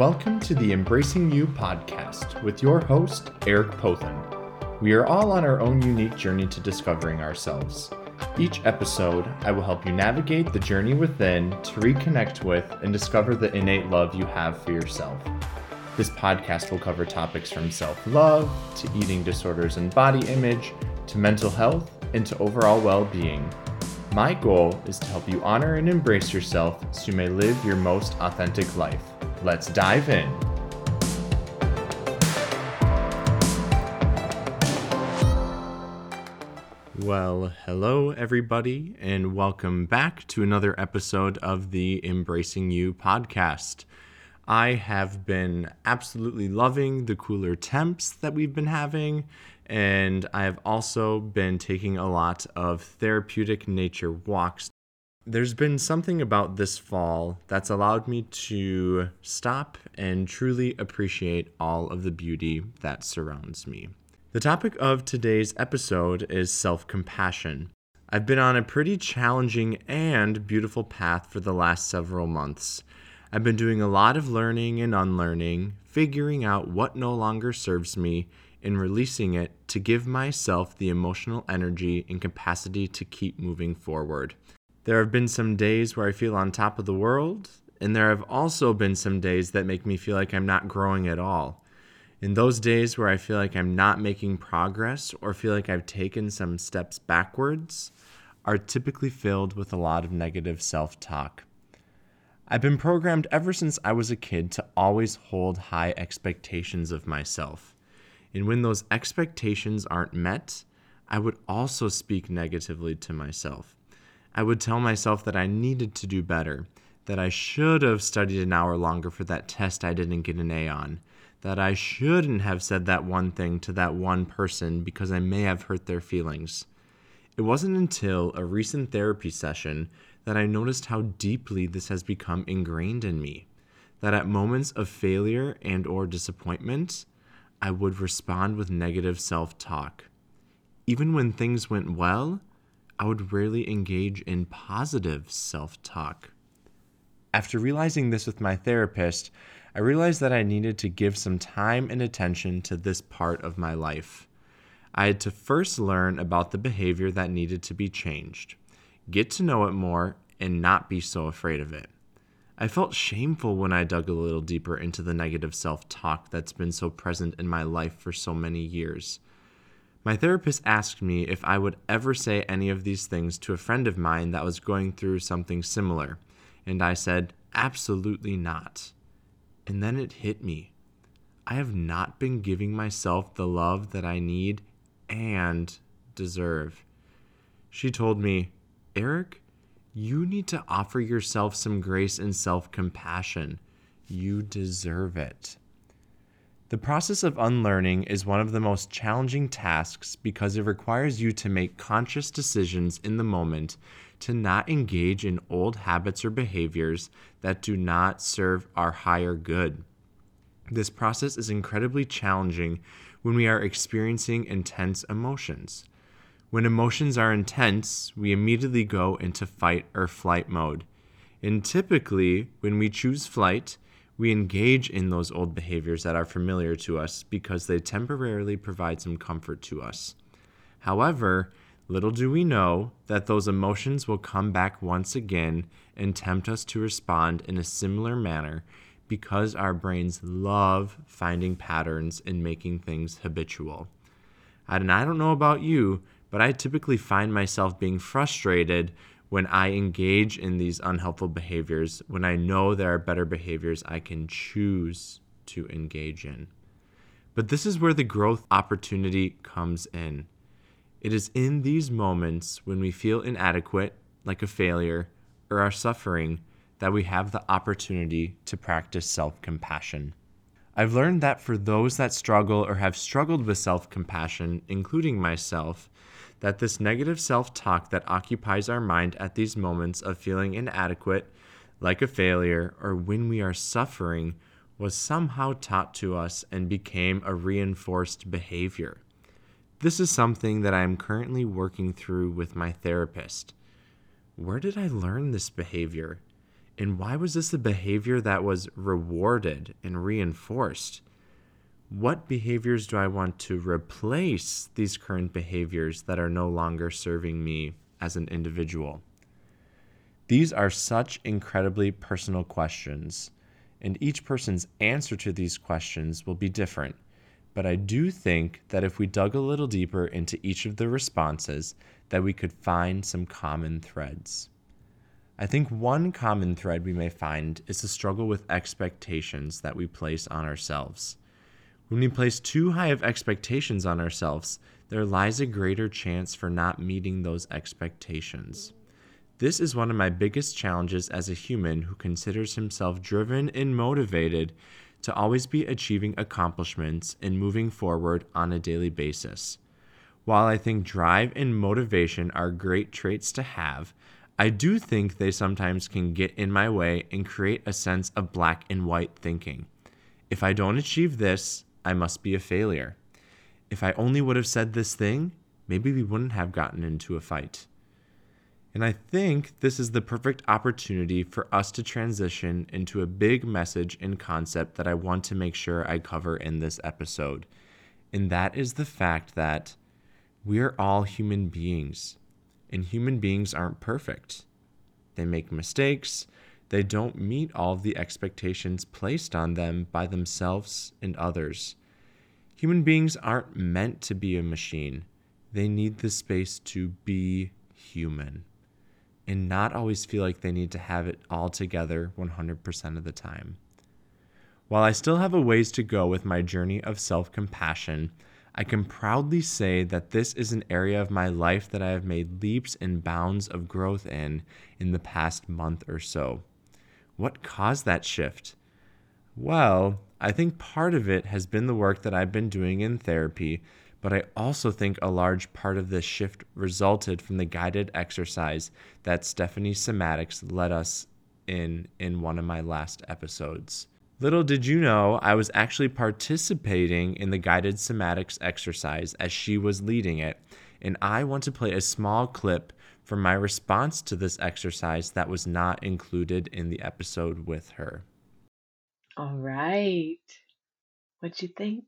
Welcome to the Embracing You podcast with your host, Eric Pothen. We are all on our own unique journey to discovering ourselves. Each episode, I will help you navigate the journey within to reconnect with and discover the innate love you have for yourself. This podcast will cover topics from self love to eating disorders and body image to mental health and to overall well being. My goal is to help you honor and embrace yourself so you may live your most authentic life. Let's dive in. Well, hello, everybody, and welcome back to another episode of the Embracing You podcast. I have been absolutely loving the cooler temps that we've been having, and I have also been taking a lot of therapeutic nature walks. There's been something about this fall that's allowed me to stop and truly appreciate all of the beauty that surrounds me. The topic of today's episode is self compassion. I've been on a pretty challenging and beautiful path for the last several months. I've been doing a lot of learning and unlearning, figuring out what no longer serves me, and releasing it to give myself the emotional energy and capacity to keep moving forward. There have been some days where I feel on top of the world, and there have also been some days that make me feel like I'm not growing at all. In those days where I feel like I'm not making progress or feel like I've taken some steps backwards, are typically filled with a lot of negative self talk. I've been programmed ever since I was a kid to always hold high expectations of myself. And when those expectations aren't met, I would also speak negatively to myself. I would tell myself that I needed to do better, that I should have studied an hour longer for that test I didn't get an A on, that I shouldn't have said that one thing to that one person because I may have hurt their feelings. It wasn't until a recent therapy session that I noticed how deeply this has become ingrained in me. That at moments of failure and or disappointment, I would respond with negative self-talk. Even when things went well, I would rarely engage in positive self-talk. After realizing this with my therapist, I realized that I needed to give some time and attention to this part of my life. I had to first learn about the behavior that needed to be changed get to know it more, and not be so afraid of it. I felt shameful when I dug a little deeper into the negative self talk that's been so present in my life for so many years. My therapist asked me if I would ever say any of these things to a friend of mine that was going through something similar, and I said, absolutely not. And then it hit me. I have not been giving myself the love that I need and deserve. She told me, Eric, you need to offer yourself some grace and self compassion. You deserve it. The process of unlearning is one of the most challenging tasks because it requires you to make conscious decisions in the moment to not engage in old habits or behaviors that do not serve our higher good. This process is incredibly challenging when we are experiencing intense emotions. When emotions are intense, we immediately go into fight or flight mode. And typically, when we choose flight, we engage in those old behaviors that are familiar to us because they temporarily provide some comfort to us. However, little do we know that those emotions will come back once again and tempt us to respond in a similar manner because our brains love finding patterns and making things habitual. And I don't know about you, but I typically find myself being frustrated when I engage in these unhelpful behaviors, when I know there are better behaviors I can choose to engage in. But this is where the growth opportunity comes in. It is in these moments when we feel inadequate, like a failure, or are suffering, that we have the opportunity to practice self compassion. I've learned that for those that struggle or have struggled with self compassion, including myself, that this negative self talk that occupies our mind at these moments of feeling inadequate, like a failure, or when we are suffering was somehow taught to us and became a reinforced behavior. This is something that I am currently working through with my therapist. Where did I learn this behavior? And why was this a behavior that was rewarded and reinforced? What behaviors do I want to replace these current behaviors that are no longer serving me as an individual? These are such incredibly personal questions, and each person's answer to these questions will be different. But I do think that if we dug a little deeper into each of the responses, that we could find some common threads. I think one common thread we may find is the struggle with expectations that we place on ourselves. When we place too high of expectations on ourselves, there lies a greater chance for not meeting those expectations. This is one of my biggest challenges as a human who considers himself driven and motivated to always be achieving accomplishments and moving forward on a daily basis. While I think drive and motivation are great traits to have, I do think they sometimes can get in my way and create a sense of black and white thinking. If I don't achieve this, I must be a failure. If I only would have said this thing, maybe we wouldn't have gotten into a fight. And I think this is the perfect opportunity for us to transition into a big message and concept that I want to make sure I cover in this episode. And that is the fact that we are all human beings, and human beings aren't perfect. They make mistakes, they don't meet all of the expectations placed on them by themselves and others. Human beings aren't meant to be a machine, they need the space to be human and not always feel like they need to have it all together 100% of the time. While I still have a ways to go with my journey of self compassion, I can proudly say that this is an area of my life that I have made leaps and bounds of growth in in the past month or so. What caused that shift? Well, I think part of it has been the work that I've been doing in therapy but I also think a large part of this shift resulted from the guided exercise that Stephanie Somatics led us in in one of my last episodes. Little did you know, I was actually participating in the guided somatics exercise as she was leading it, and I want to play a small clip from my response to this exercise that was not included in the episode with her. All right. What'd you think?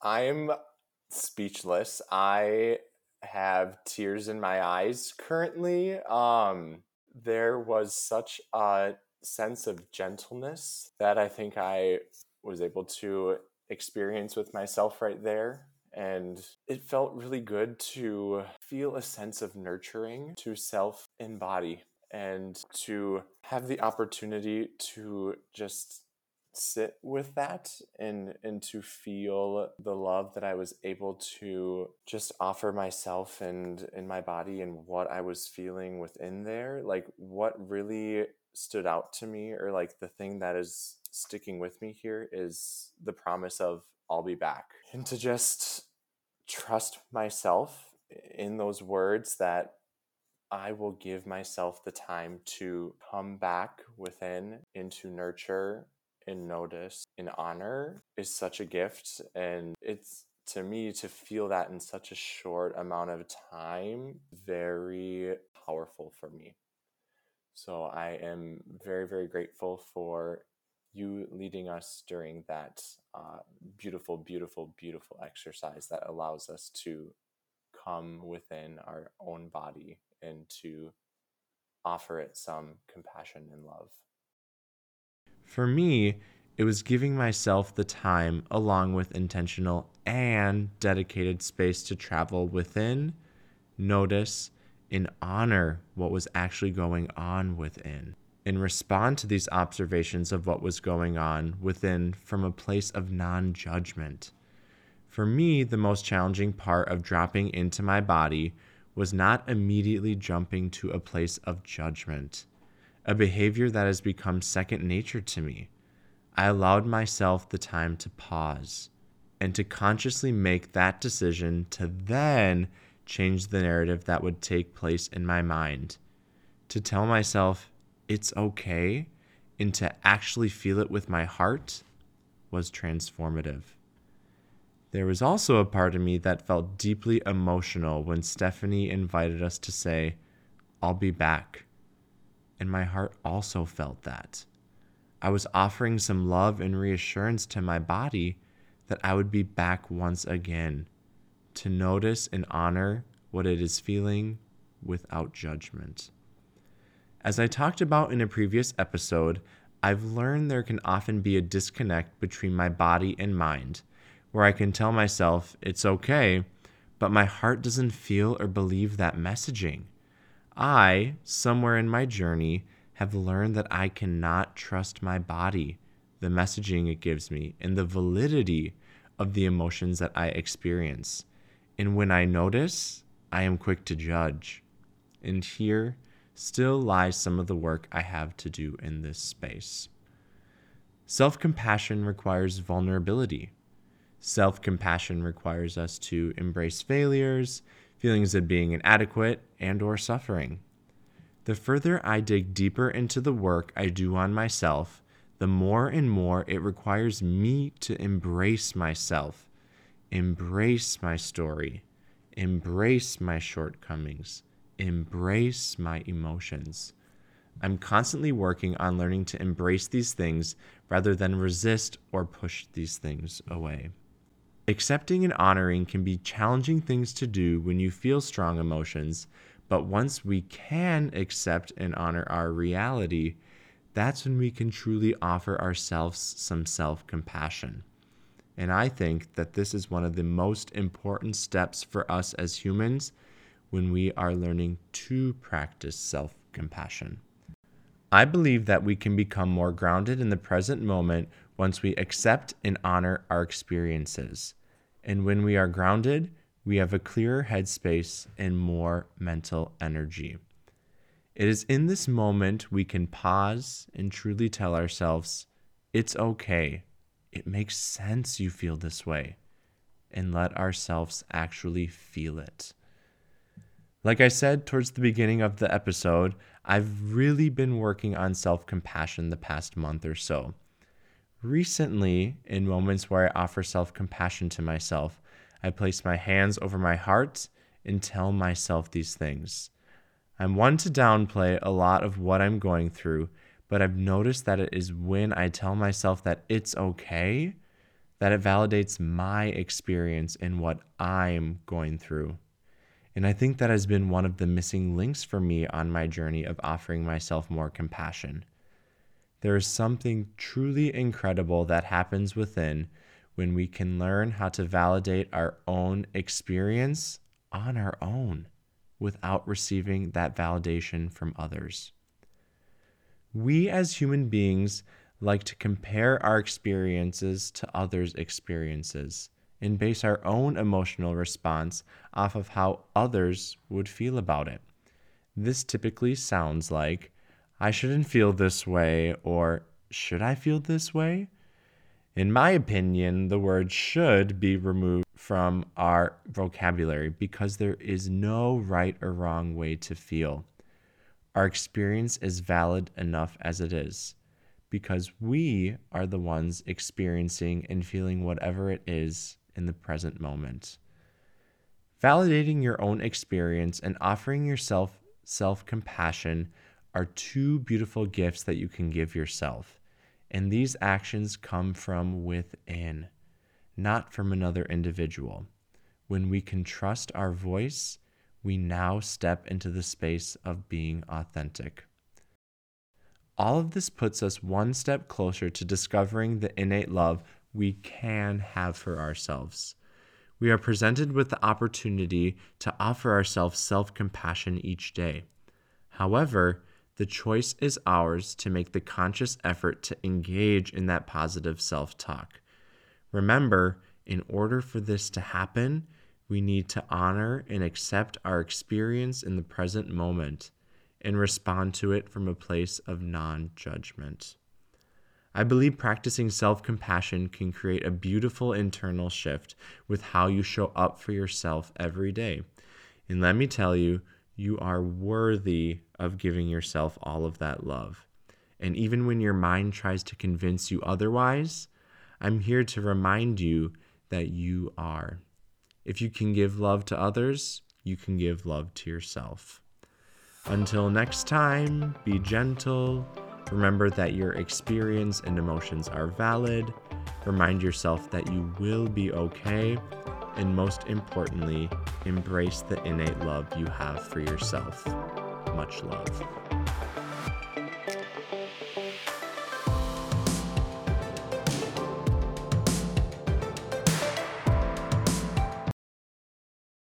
I'm speechless. I have tears in my eyes currently. Um, there was such a sense of gentleness that I think I was able to experience with myself right there. And it felt really good to feel a sense of nurturing to self and body and to have the opportunity to just sit with that and and to feel the love that I was able to just offer myself and in my body and what I was feeling within there. Like what really stood out to me or like the thing that is sticking with me here is the promise of I'll be back and to just trust myself in those words that I will give myself the time to come back within and to nurture and notice and honor is such a gift. And it's to me to feel that in such a short amount of time, very powerful for me. So I am very, very grateful for you leading us during that uh, beautiful, beautiful, beautiful exercise that allows us to come within our own body and to offer it some compassion and love. For me, it was giving myself the time along with intentional and dedicated space to travel within, notice, and honor what was actually going on within, and respond to these observations of what was going on within from a place of non judgment. For me, the most challenging part of dropping into my body was not immediately jumping to a place of judgment a behavior that has become second nature to me. I allowed myself the time to pause and to consciously make that decision to then change the narrative that would take place in my mind. To tell myself it's okay and to actually feel it with my heart was transformative. There was also a part of me that felt deeply emotional when Stephanie invited us to say, I'll be back and my heart also felt that. I was offering some love and reassurance to my body that I would be back once again to notice and honor what it is feeling without judgment. As I talked about in a previous episode, I've learned there can often be a disconnect between my body and mind, where I can tell myself it's okay, but my heart doesn't feel or believe that messaging. I, somewhere in my journey, have learned that I cannot trust my body, the messaging it gives me, and the validity of the emotions that I experience. And when I notice, I am quick to judge. And here still lies some of the work I have to do in this space. Self compassion requires vulnerability. Self compassion requires us to embrace failures, feelings of being inadequate, and or suffering. The further I dig deeper into the work I do on myself, the more and more it requires me to embrace myself, embrace my story, embrace my shortcomings, embrace my emotions. I'm constantly working on learning to embrace these things rather than resist or push these things away. Accepting and honoring can be challenging things to do when you feel strong emotions, but once we can accept and honor our reality, that's when we can truly offer ourselves some self compassion. And I think that this is one of the most important steps for us as humans when we are learning to practice self compassion. I believe that we can become more grounded in the present moment once we accept and honor our experiences. And when we are grounded, we have a clearer headspace and more mental energy. It is in this moment we can pause and truly tell ourselves, it's okay. It makes sense you feel this way. And let ourselves actually feel it. Like I said towards the beginning of the episode, I've really been working on self compassion the past month or so. Recently, in moments where I offer self compassion to myself, I place my hands over my heart and tell myself these things. I'm one to downplay a lot of what I'm going through, but I've noticed that it is when I tell myself that it's okay that it validates my experience in what I'm going through. And I think that has been one of the missing links for me on my journey of offering myself more compassion. There is something truly incredible that happens within when we can learn how to validate our own experience on our own without receiving that validation from others. We as human beings like to compare our experiences to others' experiences and base our own emotional response off of how others would feel about it. This typically sounds like, I shouldn't feel this way, or should I feel this way? In my opinion, the word should be removed from our vocabulary because there is no right or wrong way to feel. Our experience is valid enough as it is because we are the ones experiencing and feeling whatever it is in the present moment. Validating your own experience and offering yourself self compassion are two beautiful gifts that you can give yourself. And these actions come from within, not from another individual. When we can trust our voice, we now step into the space of being authentic. All of this puts us one step closer to discovering the innate love we can have for ourselves. We are presented with the opportunity to offer ourselves self compassion each day. However, the choice is ours to make the conscious effort to engage in that positive self talk. Remember, in order for this to happen, we need to honor and accept our experience in the present moment and respond to it from a place of non judgment. I believe practicing self compassion can create a beautiful internal shift with how you show up for yourself every day. And let me tell you, you are worthy of giving yourself all of that love. And even when your mind tries to convince you otherwise, I'm here to remind you that you are. If you can give love to others, you can give love to yourself. Until next time, be gentle. Remember that your experience and emotions are valid. Remind yourself that you will be okay. And most importantly, embrace the innate love you have for yourself. Much love.